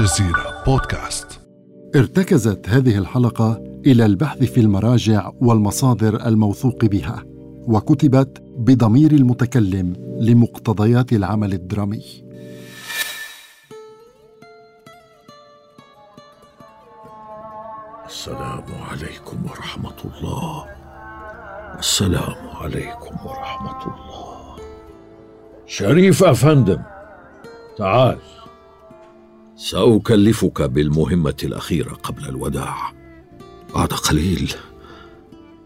الجزيرة بودكاست. ارتكزت هذه الحلقة إلى البحث في المراجع والمصادر الموثوق بها وكتبت بضمير المتكلم لمقتضيات العمل الدرامي. السلام عليكم ورحمة الله. السلام عليكم ورحمة الله. شريف أفندم تعال. سأكلفك بالمهمة الأخيرة قبل الوداع. بعد قليل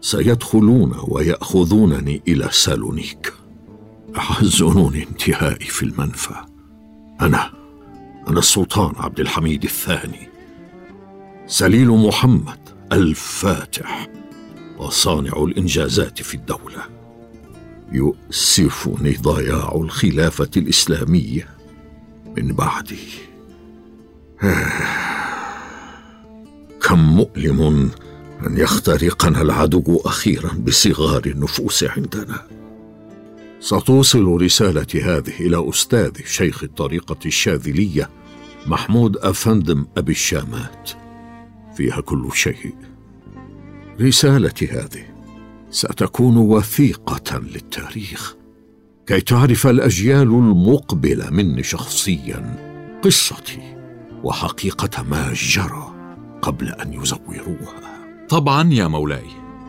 سيدخلون ويأخذونني إلى سالونيك. يحزنون انتهائي في المنفى. أنا أنا السلطان عبد الحميد الثاني. سليل محمد الفاتح. وصانع الإنجازات في الدولة. يؤسفني ضياع الخلافة الإسلامية من بعدي. كم مؤلم أن يخترقنا العدو أخيرا بصغار النفوس عندنا. ستوصل رسالتي هذه إلى استاذي شيخ الطريقة الشاذلية محمود أفندم أبي الشامات. فيها كل شيء. رسالتي هذه ستكون وثيقة للتاريخ. كي تعرف الأجيال المقبلة مني شخصيا قصتي. وحقيقة ما جرى قبل أن يزوروها. طبعا يا مولاي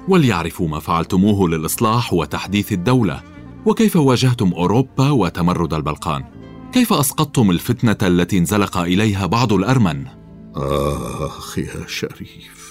وليعرفوا ما فعلتموه للإصلاح وتحديث الدولة وكيف واجهتم أوروبا وتمرد البلقان؟ كيف أسقطتم الفتنة التي انزلق إليها بعض الأرمن؟ اخ يا شريف.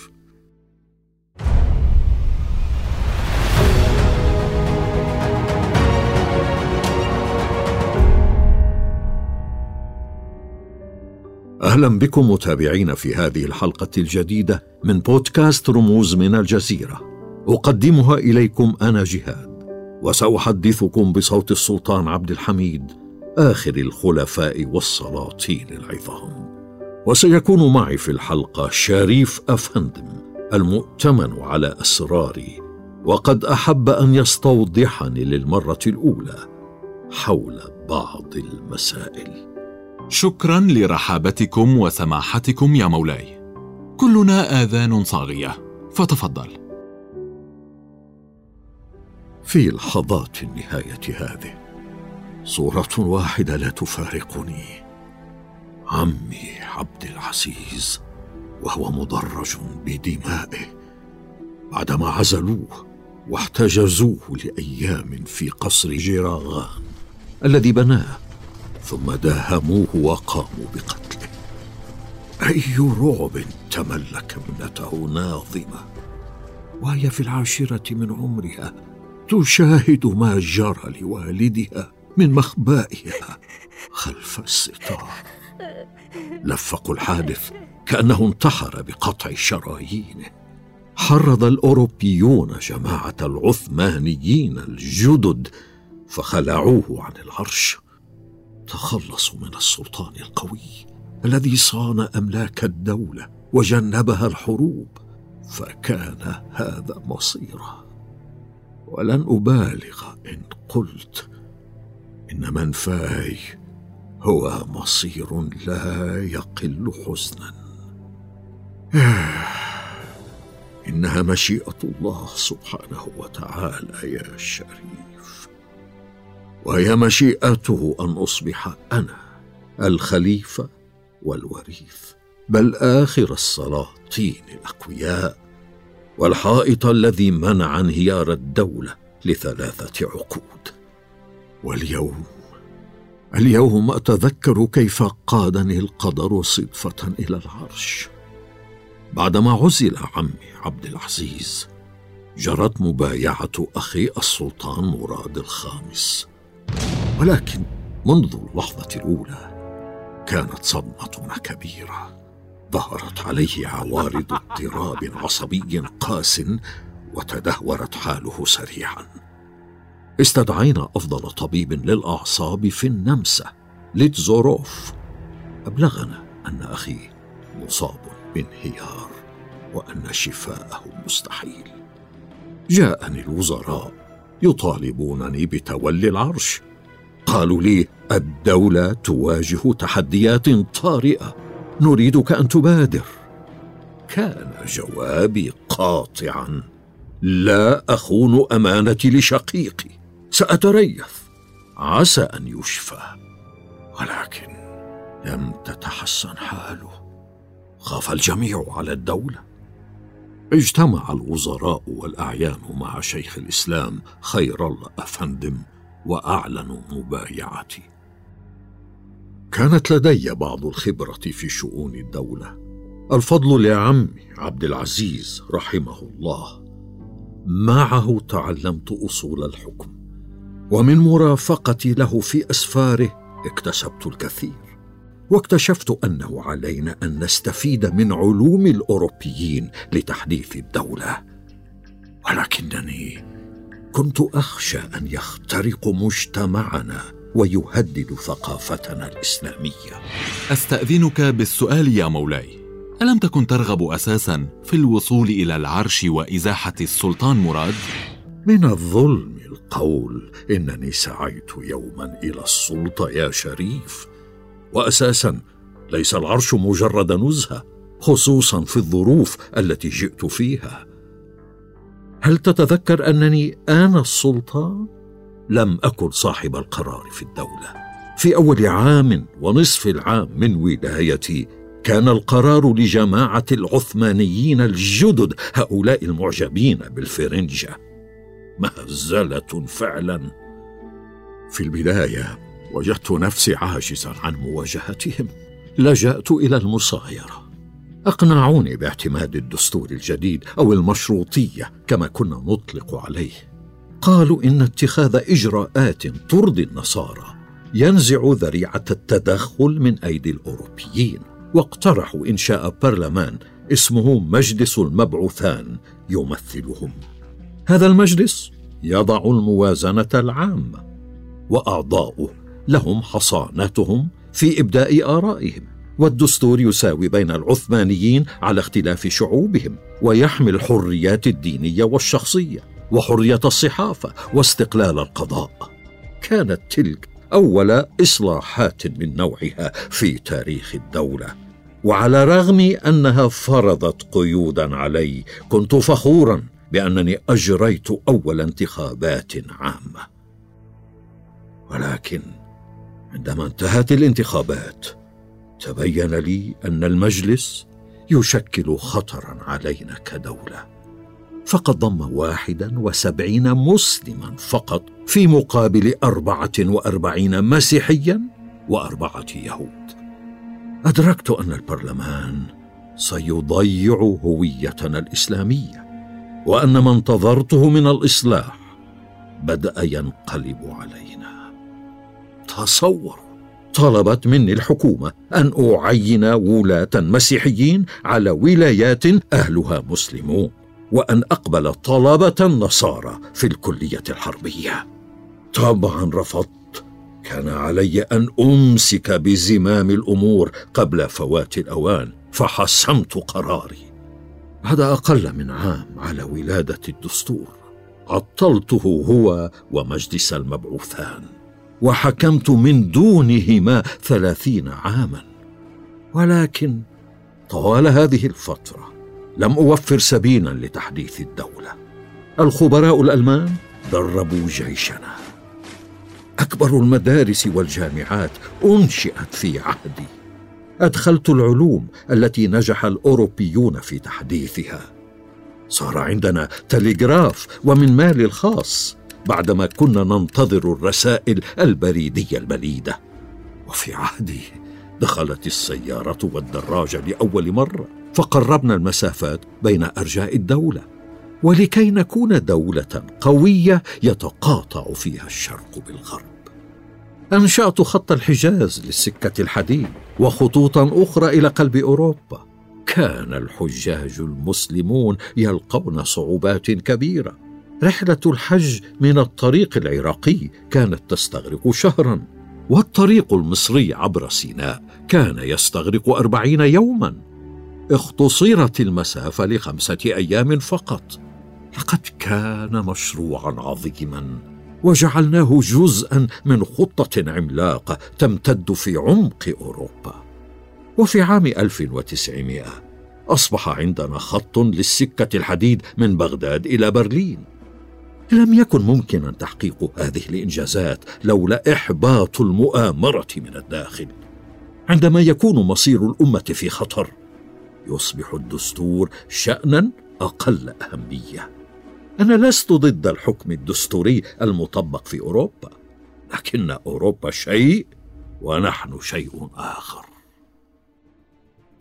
أهلا بكم متابعين في هذه الحلقة الجديدة من بودكاست رموز من الجزيرة. أقدمها إليكم أنا جهاد وسأحدثكم بصوت السلطان عبد الحميد آخر الخلفاء والسلاطين العظام. وسيكون معي في الحلقة شريف أفندم المؤتمن على أسراري وقد أحب أن يستوضحني للمرة الأولى حول بعض المسائل. شكرا لرحابتكم وسماحتكم يا مولاي. كلنا آذان صاغية. فتفضل. في لحظات النهاية هذه صورة واحدة لا تفارقني. عمي عبد العزيز وهو مدرج بدمائه. بعدما عزلوه واحتجزوه لأيام في قصر جيراغان. الذي بناه ثم داهموه وقاموا بقتله. أي رعب تملك ابنته ناظمة وهي في العاشرة من عمرها تشاهد ما جرى لوالدها من مخبائها خلف الستار. لفقوا الحادث كأنه انتحر بقطع شرايينه حرض الأوروبيون جماعة العثمانيين الجدد فخلعوه عن العرش. تخلصوا من السلطان القوي الذي صان أملاك الدولة وجنبها الحروب فكان هذا مصيره ولن أبالغ إن قلت إن منفاي هو مصير لا يقل حزنا. إنها مشيئة الله سبحانه وتعالى يا شريف. وهي مشيئته أن أصبح أنا الخليفة والوريث بل آخر السلاطين الأقوياء والحائط الذي منع انهيار الدولة لثلاثة عقود. واليوم اليوم أتذكر كيف قادني القدر صدفة إلى العرش. بعدما عزل عمي عبد العزيز جرت مبايعة أخي السلطان مراد الخامس. ولكن منذ اللحظة الأولى كانت صدمتنا كبيرة. ظهرت عليه عوارض اضطراب عصبي قاس وتدهورت حاله سريعا. استدعينا أفضل طبيب للأعصاب في النمسا ليتزوروف. أبلغنا أن أخي مصاب بانهيار وأن شفاءه مستحيل. جاءني الوزراء يطالبونني بتولي العرش. قالوا لي الدولة تواجه تحديات طارئة. نريدك أن تبادر. كان جوابي قاطعا. لا أخون أمانتي لشقيقي. سأتريث. عسى أن يشفى. ولكن لم تتحسن حاله. خاف الجميع على الدولة. اجتمع الوزراء والأعيان مع شيخ الإسلام خير الله افندم واعلنوا مبايعتي. كانت لدي بعض الخبرة في شؤون الدولة. الفضل لعمي عبد العزيز رحمه الله. معه تعلمت أصول الحكم ومن مرافقتي له في أسفاره اكتسبت الكثير. واكتشفت أنه علينا أن نستفيد من علوم الأوروبيين لتحديث الدولة. ولكنني كنت أخشى أن يخترق مجتمعنا ويهدد ثقافتنا الإسلامية. أستأذنك بالسؤال يا مولاي. ألم تكن ترغب أساسا في الوصول إلى العرش وإزاحة السلطان مراد؟ من الظلم القول إنني سعيت يوما إلى السلطة يا شريف. واساسا ليس العرش مجرد نزهة خصوصا في الظروف التي جئت فيها. هل تتذكر أنني أنا السلطان لم أكن صاحب القرار في الدولة. في أول عام ونصف العام من ولايتي كان القرار لجماعة العثمانيين الجدد هؤلاء المعجبين بالفرنجة. مهزلة فعلا. في البداية وجدت نفسي عاجزا عن مواجهتهم. لجأت إلى المصايره أقنعوني باعتماد الدستور الجديد أو المشروطية كما كنا نطلق عليه. قالوا إن اتخاذ إجراءات ترضي النصارى ينزع ذريعة التدخل من أيدي الأوروبيين واقترحوا إنشاء برلمان اسمه مجلس المبعوثان يمثلهم. هذا المجلس يضع الموازنة العامة وأعضاؤه لهم حصانتهم في إبداء آرائهم. والدستور يساوي بين العثمانيين على اختلاف شعوبهم ويحمي الحريات الدينية والشخصية وحرية الصحافة واستقلال القضاء. كانت تلك أول إصلاحات من نوعها في تاريخ الدولة. وعلى رغم أنها فرضت قيودا علي كنت فخورا بأنني أجريت أول انتخابات عامة. ولكن عندما انتهت الانتخابات تبين لي أن المجلس يشكل خطرا علينا كدولة. فقد ضم واحدا وسبعين مسلما فقط في مقابل أربعة وأربعين مسيحيا وأربعة يهود. أدركت أن البرلمان سيضيع هويتنا الإسلامية وأن ما انتظرته من الإصلاح بدأ ينقلب علينا. تصور طلبت مني الحكومة أن أعين ولاة مسيحيين على ولايات أهلها مسلمون وأن أقبل طلبة النصارى في الكلية الحربية. طبعا رفضت. كان علي أن أمسك بزمام الأمور قبل فوات الأوان فحسمت قراري. بعد أقل من عام على ولادة الدستور. عطلته هو ومجلس المبعوثان. وحكمت من دونهما ثلاثين عاما. ولكن طوال هذه الفترة لم أوفر سبيلا لتحديث الدولة. الخبراء الألمان دربوا جيشنا. أكبر المدارس والجامعات أنشئت في عهدي. أدخلت العلوم التي نجح الأوروبيون في تحديثها. صار عندنا تلغراف ومن مالي الخاص. بعدما كنا ننتظر الرسائل البريدية البليده وفي عهدي دخلت السيارة والدراجة لأول مرة. فقربنا المسافات بين أرجاء الدولة ولكي نكون دولة قوية يتقاطع فيها الشرق بالغرب. أنشأت خط الحجاز للسكة الحديد وخطوطا أخرى إلى قلب أوروبا. كان الحجاج المسلمون يلقون صعوبات كبيرة. رحلة الحج من الطريق العراقي كانت تستغرق شهرا والطريق المصري عبر سيناء كان يستغرق أربعين يوما. اختصرت المسافة لخمسة أيام فقط. لقد كان مشروعا عظيما. وجعلناه جزءا من خطة عملاقة تمتد في عمق أوروبا. وفي عام 1900 أصبح عندنا خط للسكة الحديد من بغداد إلى برلين. لم يكن ممكنا تحقيق هذه الإنجازات لولا إحباط المؤامرة من الداخل. عندما يكون مصير الأمة في خطر يصبح الدستور شانا أقل أهمية. أنا لست ضد الحكم الدستوري المطبق في أوروبا لكن أوروبا شيء ونحن شيء آخر.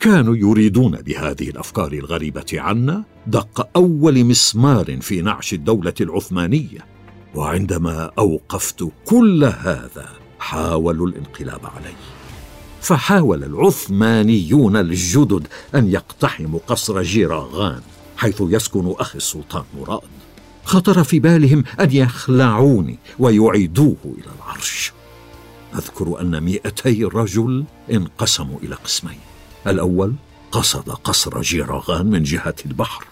كانوا يريدون بهذه الأفكار الغريبة عنا دق أول مسمار في نعش الدولة العثمانية وعندما أوقفت كل هذا حاولوا الانقلاب علي. فحاول العثمانيون الجدد أن يقتحموا قصر جيراغان حيث يسكن أخي السلطان مراد. خطر في بالهم أن يخلعوني ويعيدوه إلى العرش. أذكر أن مئتي رجل انقسموا إلى قسمين. الأول قصد قصر جيراغان من جهة البحر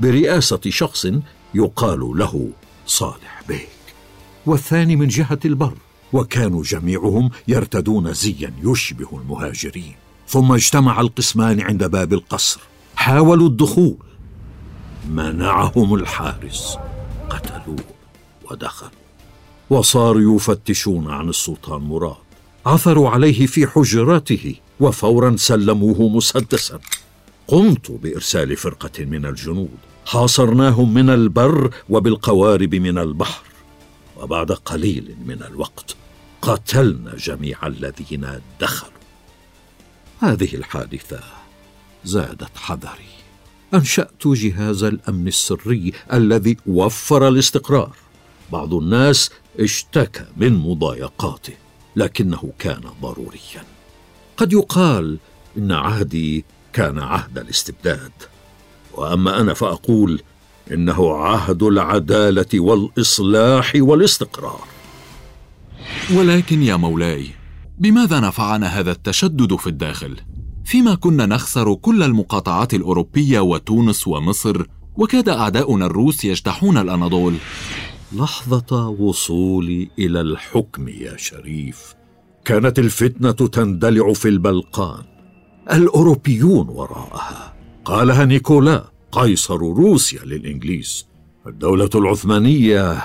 برئاسة شخص يقال له صالح بيك. والثاني من جهة البر. وكانوا جميعهم يرتدون زيا يشبه المهاجرين. ثم اجتمع القسمان عند باب القصر. حاولوا الدخول. منعهم الحارس. قتلوه ودخلوا. وصاروا يفتشون عن السلطان مراد. عثروا عليه في حجرته وفورا سلموه مسدسا. قمت بإرسال فرقة من الجنود. حاصرناهم من البر وبالقوارب من البحر. وبعد قليل من الوقت قتلنا جميع الذين دخلوا. هذه الحادثة زادت حذري. أنشأت جهاز الأمن السري الذي وفر الاستقرار. بعض الناس اشتكى من مضايقاته لكنه كان ضروريا. قد يقال إن عهدي كان عهد الاستبداد. وأما أنا فأقول إنه عهد العدالة والإصلاح والاستقرار. ولكن يا مولاي بماذا نفعنا هذا التشدد في الداخل؟ فيما كنا نخسر كل المقاطعات الأوروبية وتونس ومصر وكاد أعداؤنا الروس يجتاحون الأناضول. لحظة وصولي إلى الحكم يا شريف. كانت الفتنة تندلع في البلقان. الأوروبيون وراءها. قالها نيكولا قيصر روسيا للإنجليز. الدولة العثمانية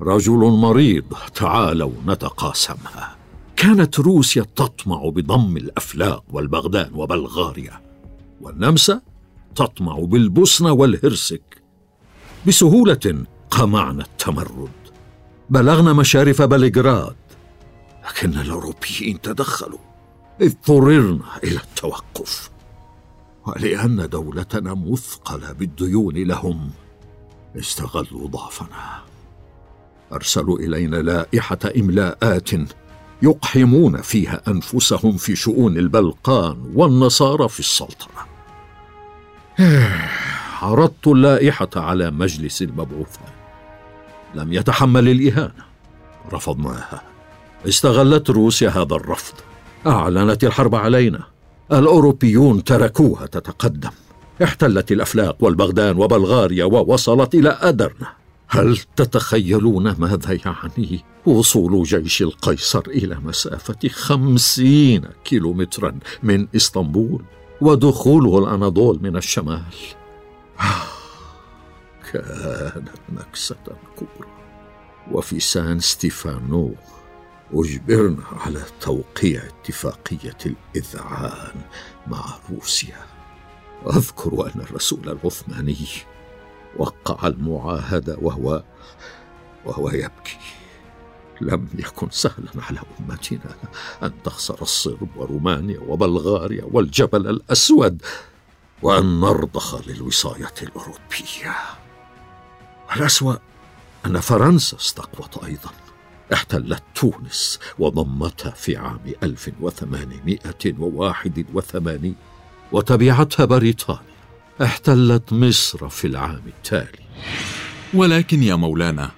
رجل مريض تعالوا نتقاسمها كانت روسيا تطمع بضم الافلاق والبغداد وبلغاريا. والنمسا تطمع بالبوسنة والهرسك. بسهولة قمعنا التمرد. بلغنا مشارف بلغراد. لكن الأوروبيين تدخلوا. اضطررنا إلى التوقف. ولأن دولتنا مثقلة بالديون لهم استغلوا ضعفنا. أرسلوا إلينا لائحة إملاءات يقحمون فيها أنفسهم في شؤون البلقان والنصارى في السلطنة. عرضت اللائحة على مجلس المبعوثات لم يتحمل الإهانة. رفضناها. استغلت روسيا هذا الرفض. أعلنت الحرب علينا. الأوروبيون تركوها تتقدم. احتلت الافلاق والبغدان وبلغاريا ووصلت إلى أدرنا. هل تتخيلون ماذا يعني وصول جيش القيصر إلى مسافة خمسين كيلومترا من إسطنبول ودخوله الأناضول من الشمال؟ كانت نكسة كبرى وفي سان ستيفانو أجبرنا على توقيع اتفاقية الإذعان مع روسيا. أذكر أن الرسول العثماني وقع المعاهدة وهو وهو يبكي. لم يكن سهلا على أمتنا أن تخسر الصرب ورومانيا وبلغاريا والجبل الأسود وأن نرضخ للوصاية الأوروبية. الأسوأ أن فرنسا استقوت أيضا. احتلت تونس وضمتها في عام 1881 وتبعتها بريطانيا. احتلت مصر في العام التالي. ولكن يا مولانا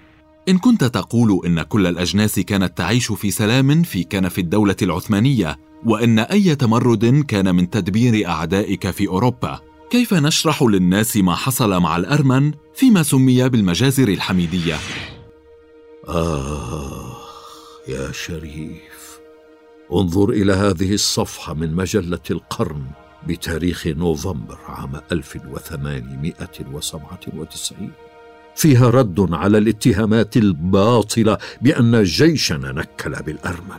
إن كنت تقول إن كل الأجناس كانت تعيش في سلام في كنف الدولة العثمانية وإن أي تمرد كان من تدبير أعدائك في أوروبا كيف نشرح للناس ما حصل مع الأرمن فيما سمي بالمجازر الحميدية؟ آه يا شريف. انظر إلى هذه الصفحة من مجلة القرن بتاريخ نوفمبر عام 1897 فيها رد على الاتهامات الباطلة بأن جيشنا نكل بالأرمن.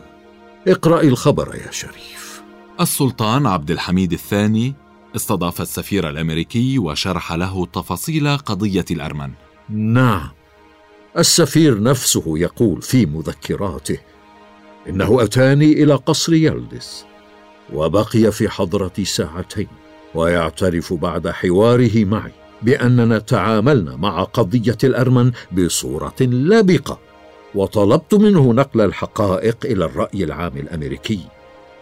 اقرأ الخبر يا شريف. السلطان عبد الحميد الثاني استضاف السفير الأمريكي وشرح له تفاصيل قضية الأرمن. نعم. السفير نفسه يقول في مذكراته إنه أتاني إلى قصر يلدس وبقي في حضرتي ساعتين ويعترف بعد حواره معي بأننا تعاملنا مع قضية الأرمن بصورة لبقة وطلبت منه نقل الحقائق إلى الرأي العام الأمريكي.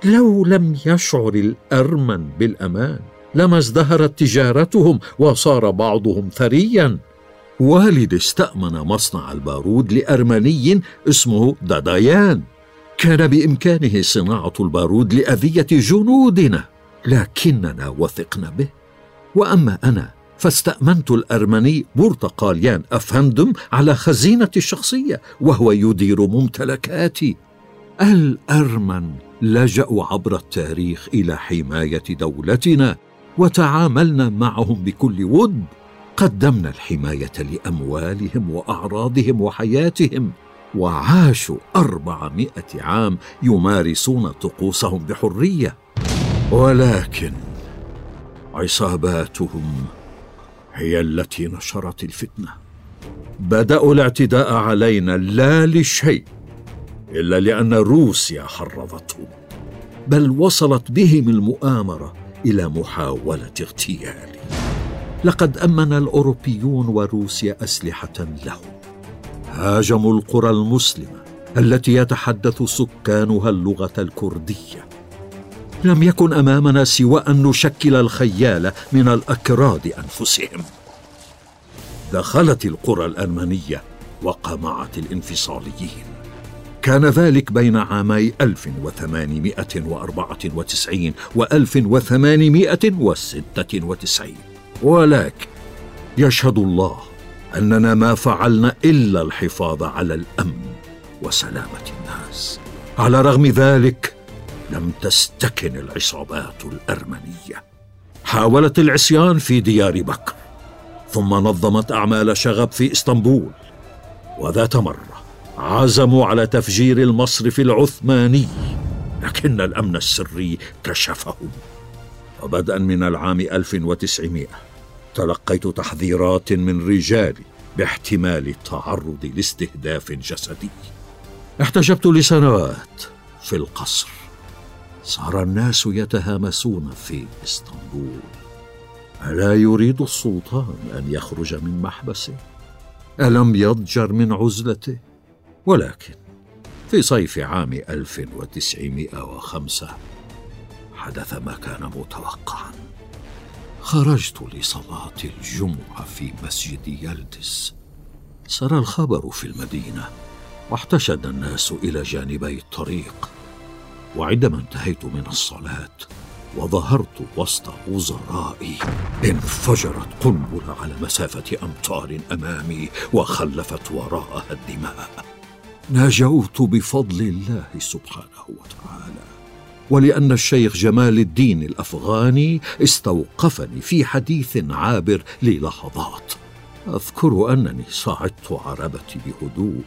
لو لم يشعر الأرمن بالأمان لما ازدهرت تجارتهم وصار بعضهم ثريا. والدي استأمن مصنع البارود لأرمني اسمه دادايان. كان بإمكانه صناعة البارود لأذية جنودنا لكننا وثقنا به. وأما أنا فاستأمنت الأرمني بورتقاليان أفندم على خزينتي الشخصية وهو يدير ممتلكاتي. الأرمن لجأوا عبر التاريخ إلى حماية دولتنا وتعاملنا معهم بكل ود. قدمنا الحماية لأموالهم وأعراضهم وحياتهم وعاشوا أربعمائة عام يمارسون طقوسهم بحرية. ولكن عصاباتهم هي التي نشرت الفتنة. بدأوا الاعتداء علينا لا لشيء إلا لأن روسيا حرضتهم بل وصلت بهم المؤامرة إلى محاولة اغتيالي لقد أمن الأوروبيون وروسيا أسلحة لهم. هاجموا القرى المسلمة التي يتحدث سكانها اللغة الكردية. لم يكن أمامنا سوى أن نشكل الخيال من الأكراد أنفسهم. دخلت القرى الارمنيه وقمعت الانفصاليين. كان ذلك بين عامي 1894 و 1896 ولكن يشهد الله أننا ما فعلنا إلا الحفاظ على الأمن وسلامة الناس. على رغم ذلك لم تستكن العصابات الأرمنية. حاولت العصيان في ديار بكر ثم نظمت أعمال شغب في إسطنبول. وذات مرة عزموا على تفجير المصرف العثماني لكن الأمن السري كشفهم. وبدءا من العام 1900 تلقيت تحذيرات من رجالي باحتمال التعرض لاستهداف جسدي. احتجبت لسنوات في القصر. صار الناس يتهامسون في إسطنبول. ألا يريد السلطان أن يخرج من محبسه؟ ألم يضجر من عزلته؟ ولكن في صيف عام 1905 حدث ما كان متوقعا. خرجت لصلاة الجمعة في مسجد يلدس. سرى الخبر في المدينة واحتشد الناس إلى جانبي الطريق. وعندما انتهيت من الصلاة وظهرت وسط وزرائي انفجرت قنبلة على مسافة أمتار أمامي وخلفت وراءها الدماء. ناجوت بفضل الله سبحانه وتعالى. ولأن الشيخ جمال الدين الأفغاني استوقفني في حديث عابر للحظات. أذكر أنني صعدت عربتي بهدوء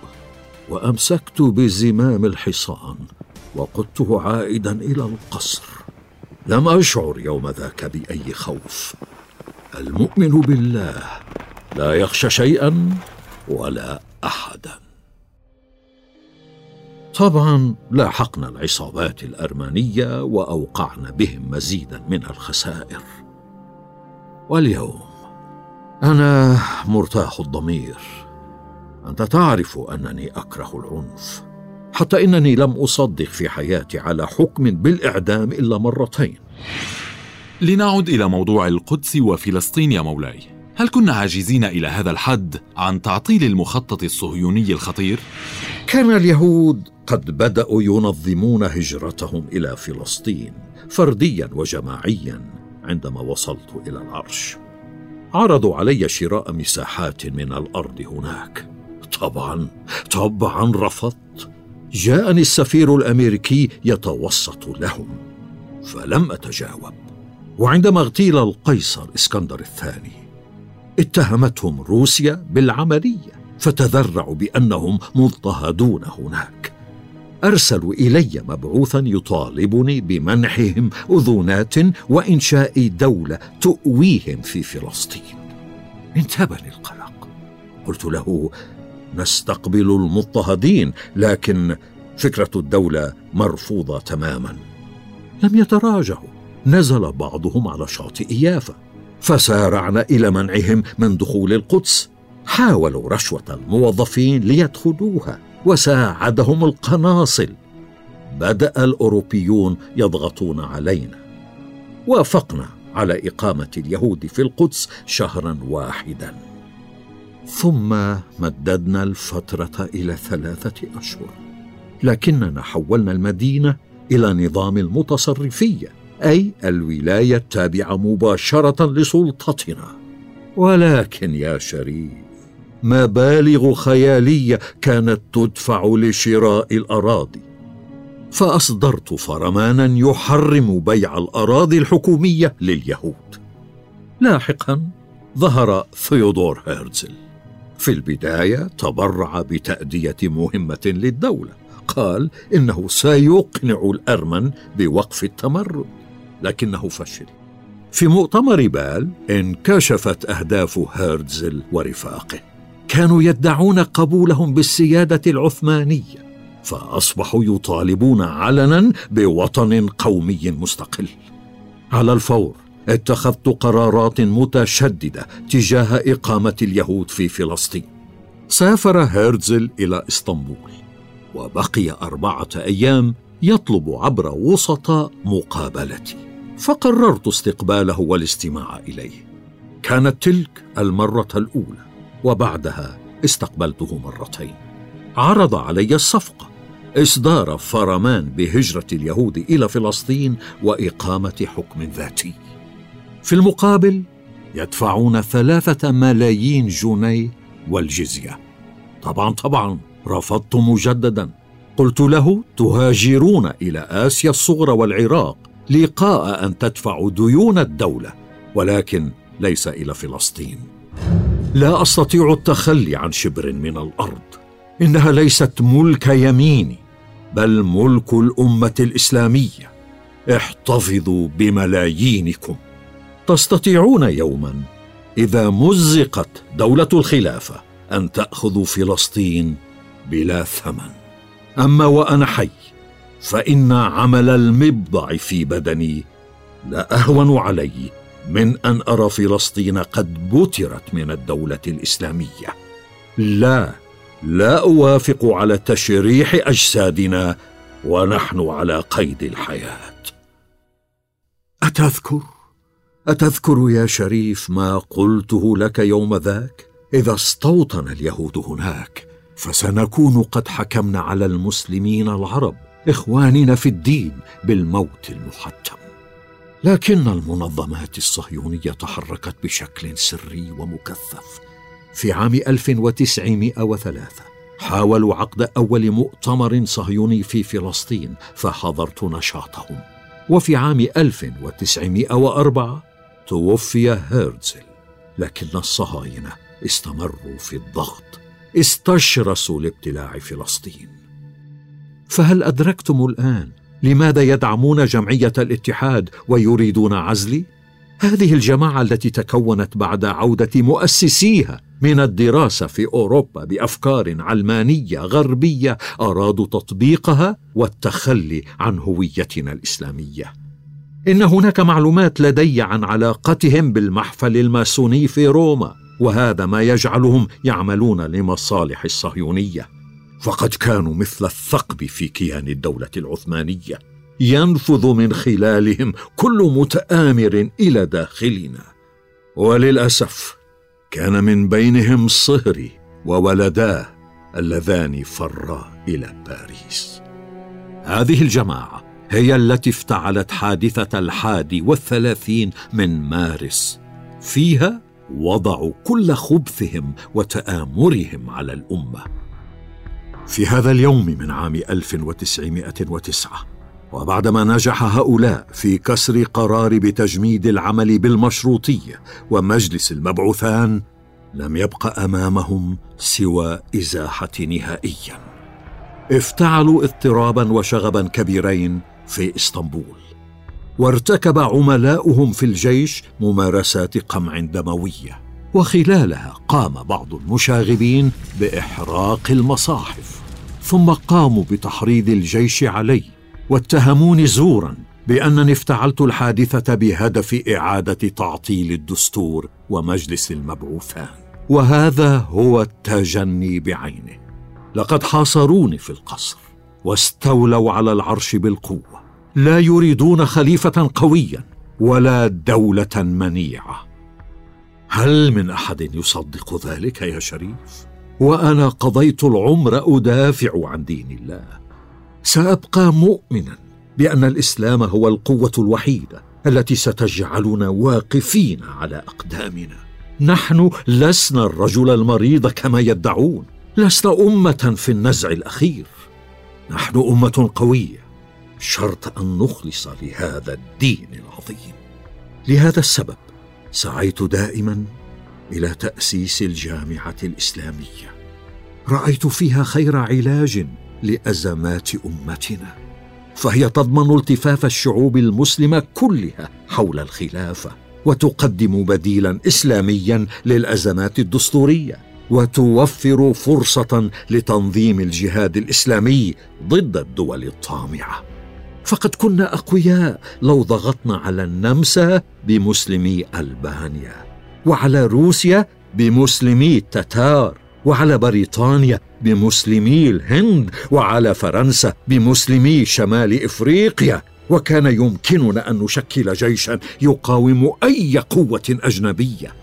وأمسكت بزمام الحصان وقدته عائدا إلى القصر. لم أشعر يوم ذاك بأي خوف. المؤمن بالله لا يخشى شيئا ولا احدا. طبعا لاحقنا العصابات الارمنيه وأوقعنا بهم مزيدا من الخسائر. واليوم أنا مرتاح الضمير. أنت تعرف أنني أكره العنف حتى إنني لم أصدق في حياتي على حكم بالإعدام إلا مرتين. لنعد إلى موضوع القدس وفلسطين يا مولاي. هل كنا عاجزين إلى هذا الحد عن تعطيل المخطط الصهيوني الخطير؟ كان اليهود قد بدأوا ينظمون هجرتهم إلى فلسطين فرديا وجماعيا عندما وصلت إلى العرش. عرضوا علي شراء مساحات من الأرض هناك. طبعا طبعا رفضت. جاءني السفير الأمريكي يتوسط لهم فلم أتجاوب. وعندما اغتيل القيصر إسكندر الثاني اتهمتهم روسيا بالعملية فتذرعوا بأنهم مضطهدون هناك. أرسلوا إلي مبعوثا يطالبني بمنحهم اذونات وإنشاء دولة تؤويهم في فلسطين. انتابني القلق قلت له نستقبل المضطهدين لكن فكرة الدولة مرفوضة تماما. لم يتراجعوا. نزل بعضهم على شاطئ يافا. فسارعنا إلى منعهم من دخول القدس. حاولوا رشوة الموظفين ليدخلوها وساعدهم القناصل. بدأ الأوروبيون يضغطون علينا. وافقنا على إقامة اليهود في القدس شهرا واحدا. ثم مددنا الفترة إلى ثلاثة أشهر. لكننا حولنا المدينة إلى نظام المتصرفية. أي الولاية التابعة مباشرة لسلطتنا. ولكن يا شريف مبالغ خيالية كانت تدفع لشراء الأراضي. فأصدرت فرمانا يحرم بيع الأراضي الحكومية لليهود. لاحقا ظهر ثيودور هيرزل في البداية تبرع بتأدية مهمة للدولة. قال إنه سيقنع الأرمن بوقف التمرد. لكنه فشل. في مؤتمر بال انكشفت أهداف هيرتزل ورفاقه. كانوا يدعون قبولهم بالسيادة العثمانية فأصبحوا يطالبون علنا بوطن قومي مستقل. على الفور اتخذت قرارات متشددة تجاه إقامة اليهود في فلسطين. سافر هيرتزل إلى إسطنبول وبقي أربعة أيام يطلب عبر وسطاء مقابلتي فقررت استقباله والاستماع إليه. كانت تلك المرة الأولى وبعدها استقبلته مرتين. عرض علي الصفقة إصدار فرمان بهجرة اليهود إلى فلسطين وإقامة حكم ذاتي. في المقابل يدفعون ثلاثة ملايين جنيه والجزية. طبعا طبعا رفضت مجددا. قلت له تهاجرون إلى آسيا الصغرى والعراق لقاء أن تدفعوا ديون الدولة ولكن ليس إلى فلسطين. لا أستطيع التخلي عن شبر من الأرض. إنها ليست ملك يميني بل ملك الأمة الإسلامية. احتفظوا بملايينكم. تستطيعون يوما إذا مزقت دولة الخلافة أن تأخذوا فلسطين بلا ثمن. أما وأنا حي فإن عمل المبضع في بدني لاهون علي من أن أرى فلسطين قد بترت من الدولة الإسلامية. لا لا أوافق على تشريح أجسادنا ونحن على قيد الحياة. أتذكر؟ أتذكر يا شريف ما قلته لك يوم ذاك؟ إذا استوطن اليهود هناك فسنكون قد حكمنا على المسلمين العرب. إخواننا في الدين بالموت المحتم. لكن المنظمات الصهيونية تحركت بشكل سري ومكثف. في عام 1903 حاولوا عقد أول مؤتمر صهيوني في فلسطين فحضرت نشاطهم. وفي عام 1904 توفي هيرتزل. لكن الصهاينة استمروا في الضغط. استشرسوا لابتلاع فلسطين. فهل أدركتم الآن لماذا يدعمون جمعية الاتحاد ويريدون عزلي؟ هذه الجماعة التي تكونت بعد عودة مؤسسيها من الدراسة في أوروبا بأفكار علمانية غربية أرادوا تطبيقها والتخلي عن هويتنا الإسلامية. إن هناك معلومات لدي عن علاقتهم بالمحفل الماسوني في روما وهذا ما يجعلهم يعملون لمصالح الصهيونية. فقد كانوا مثل الثقب في كيان الدولة العثمانية. ينفذ من خلالهم كل متآمر إلى داخلنا. وللأسف كان من بينهم صهري وولداه اللذان فرا إلى باريس. هذه الجماعة هي التي افتعلت حادثة الحادي والثلاثين من مارس. فيها وضعوا كل خبثهم وتآمرهم على الأمة. في هذا اليوم من عام 1909 وبعدما نجح هؤلاء في كسر قرار بتجميد العمل بالمشروطيه ومجلس المبعوثان لم يبق أمامهم سوى إزاحة نهائيا. افتعلوا اضطرابا وشغبا كبيرين في إسطنبول وارتكب عملاؤهم في الجيش ممارسات قمع دمويه وخلالها قام بعض المشاغبين بإحراق المصاحف. ثم قاموا بتحريض الجيش علي واتهموني زورا بأنني افتعلت الحادثة بهدف إعادة تعطيل الدستور ومجلس المبعوثان. وهذا هو التجني بعينه. لقد حاصروني في القصر واستولوا على العرش بالقوة. لا يريدون خليفة قويا ولا دولة منيعة. هل من أحد يصدق ذلك يا شريف؟ وأنا قضيت العمر أدافع عن دين الله. سأبقى مؤمنا بأن الإسلام هو القوة الوحيدة التي ستجعلنا واقفين على أقدامنا. نحن لسنا الرجل المريض كما يدعون. لسنا أمة في النزع الأخير. نحن أمة قوية. شرط أن نخلص لهذا الدين العظيم. لهذا السبب سعيت دائما إلى تأسيس الجامعة الإسلامية. رأيت فيها خير علاج لأزمات أمتنا فهي تضمن التفاف الشعوب المسلمة كلها حول الخلافة وتقدم بديلا اسلاميا للأزمات الدستورية وتوفر فرصة لتنظيم الجهاد الإسلامي ضد الدول الطامعة. فقد كنا أقوياء لو ضغطنا على النمسا بمسلمي ألبانيا. وعلى روسيا بمسلمي التتار وعلى بريطانيا بمسلمي الهند وعلى فرنسا بمسلمي شمال إفريقيا. وكان يمكننا أن نشكل جيشا يقاوم أي قوة أجنبية.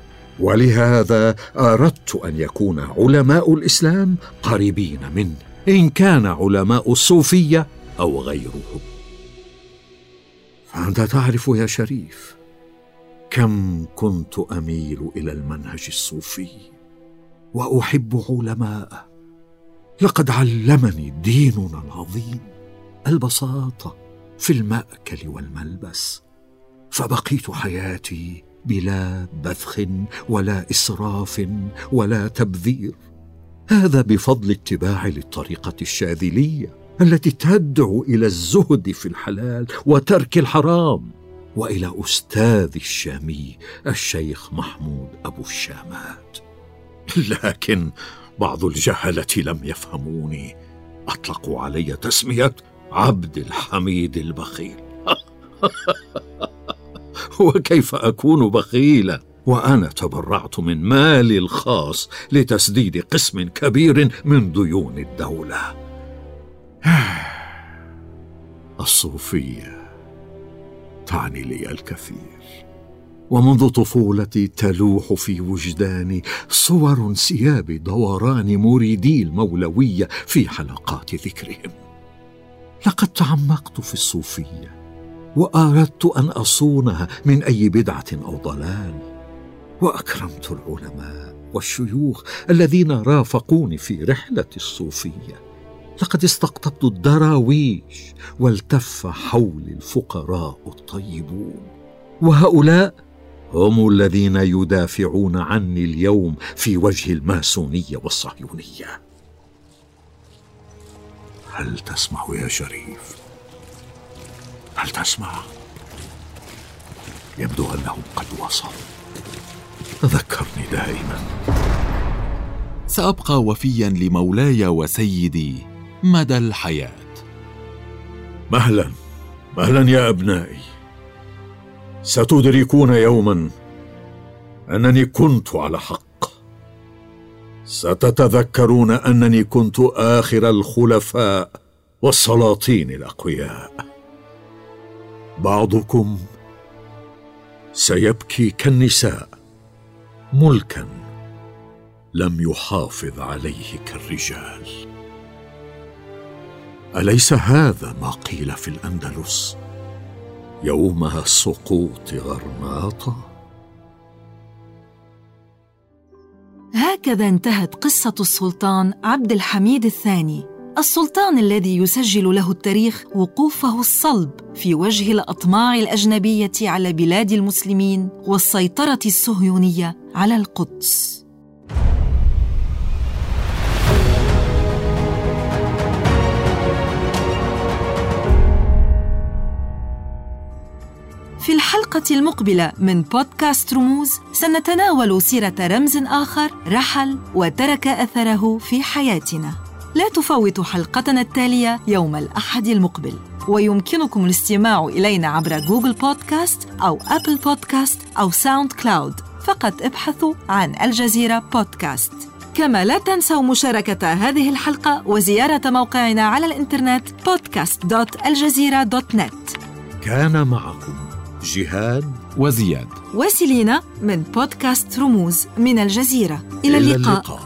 ولهذا أردت أن يكون علماء الإسلام قريبين مني إن كان علماء الصوفية أو غيرهم. فأنت تعرف يا شريف كم كنت أميل إلى المنهج الصوفي وأحب علماءه. لقد علمني ديننا العظيم البساطه في المأكل والملبس فبقيت حياتي بلا بذخ ولا إسراف ولا تبذير. هذا بفضل اتباعي للطريقة الشاذلية التي تدعو إلى الزهد في الحلال وترك الحرام. وإلى أستاذ الشامي الشيخ محمود أبو الشامات. لكن بعض الجهلة لم يفهموني. اطلقوا علي تسمية عبد الحميد البخيل. وكيف أكون بخيلا؟ وأنا تبرعت من مالي الخاص لتسديد قسم كبير من ديون الدولة. الصوفية. تعني لي الكثير. ومنذ طفولتي تلوح في وجداني صور انسياب دوران مريدي المولوية في حلقات ذكرهم. لقد تعمقت في الصوفية وأردت أن أصونها من أي بدعة أو ضلال وأكرمت العلماء والشيوخ الذين رافقوني في رحلة الصوفية. لقد استقطبت الدراويش والتف حولي الفقراء الطيبون. وهؤلاء هم الذين يدافعون عني اليوم في وجه الماسونية والصهيونية. هل تسمع يا شريف؟ هل تسمع يبدو أنهم قد وصلوا. تذكرني دائما. سأبقى وفيا لمولاي وسيدي مدى الحياة؟ مهلا مهلا يا أبنائي. ستدركون يوما أنني كنت على حق. ستتذكرون أنني كنت آخر الخلفاء والسلاطين الأقوياء. بعضكم سيبكي كالنساء ملكا لم يحافظ عليه كالرجال. أليس هذا ما قيل في الأندلس يوم سقوط غرناطة هكذا انتهت قصة السلطان عبد الحميد الثاني، السلطان الذي يسجل له التاريخ وقوفه الصلب في وجه الأطماع الأجنبية على بلاد المسلمين والسيطرة الصهيونية على القدس. الحلقة المقبلة من بودكاست رموز سنتناول سيرة رمز آخر رحل وترك أثره في حياتنا. لا تفوتوا حلقتنا التالية يوم الأحد المقبل. ويمكنكم الاستماع إلينا عبر جوجل بودكاست أو أبل بودكاست أو ساوند كلاود. فقط ابحثوا عن الجزيرة بودكاست. كما لا تنسوا مشاركة هذه الحلقة وزيارة موقعنا على الإنترنت podcast.aljazeera.net كان معكم جهاد وزياد. وسيلينا من بودكاست رموز من الجزيرة. إلى اللقاء, اللقاء.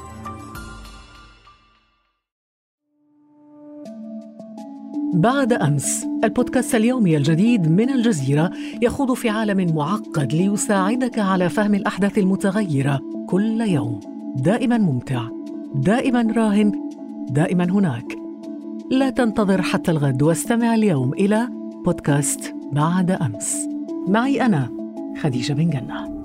بعد أمس البودكاست اليومي الجديد من الجزيرة يخوض في عالم معقد ليساعدك على فهم الأحداث المتغيرة كل يوم. دائما ممتع دائما راهن دائما هناك. لا تنتظر حتى الغد واستمع اليوم إلى بودكاست بعد أمس. معي أنا خديجة بن جنة.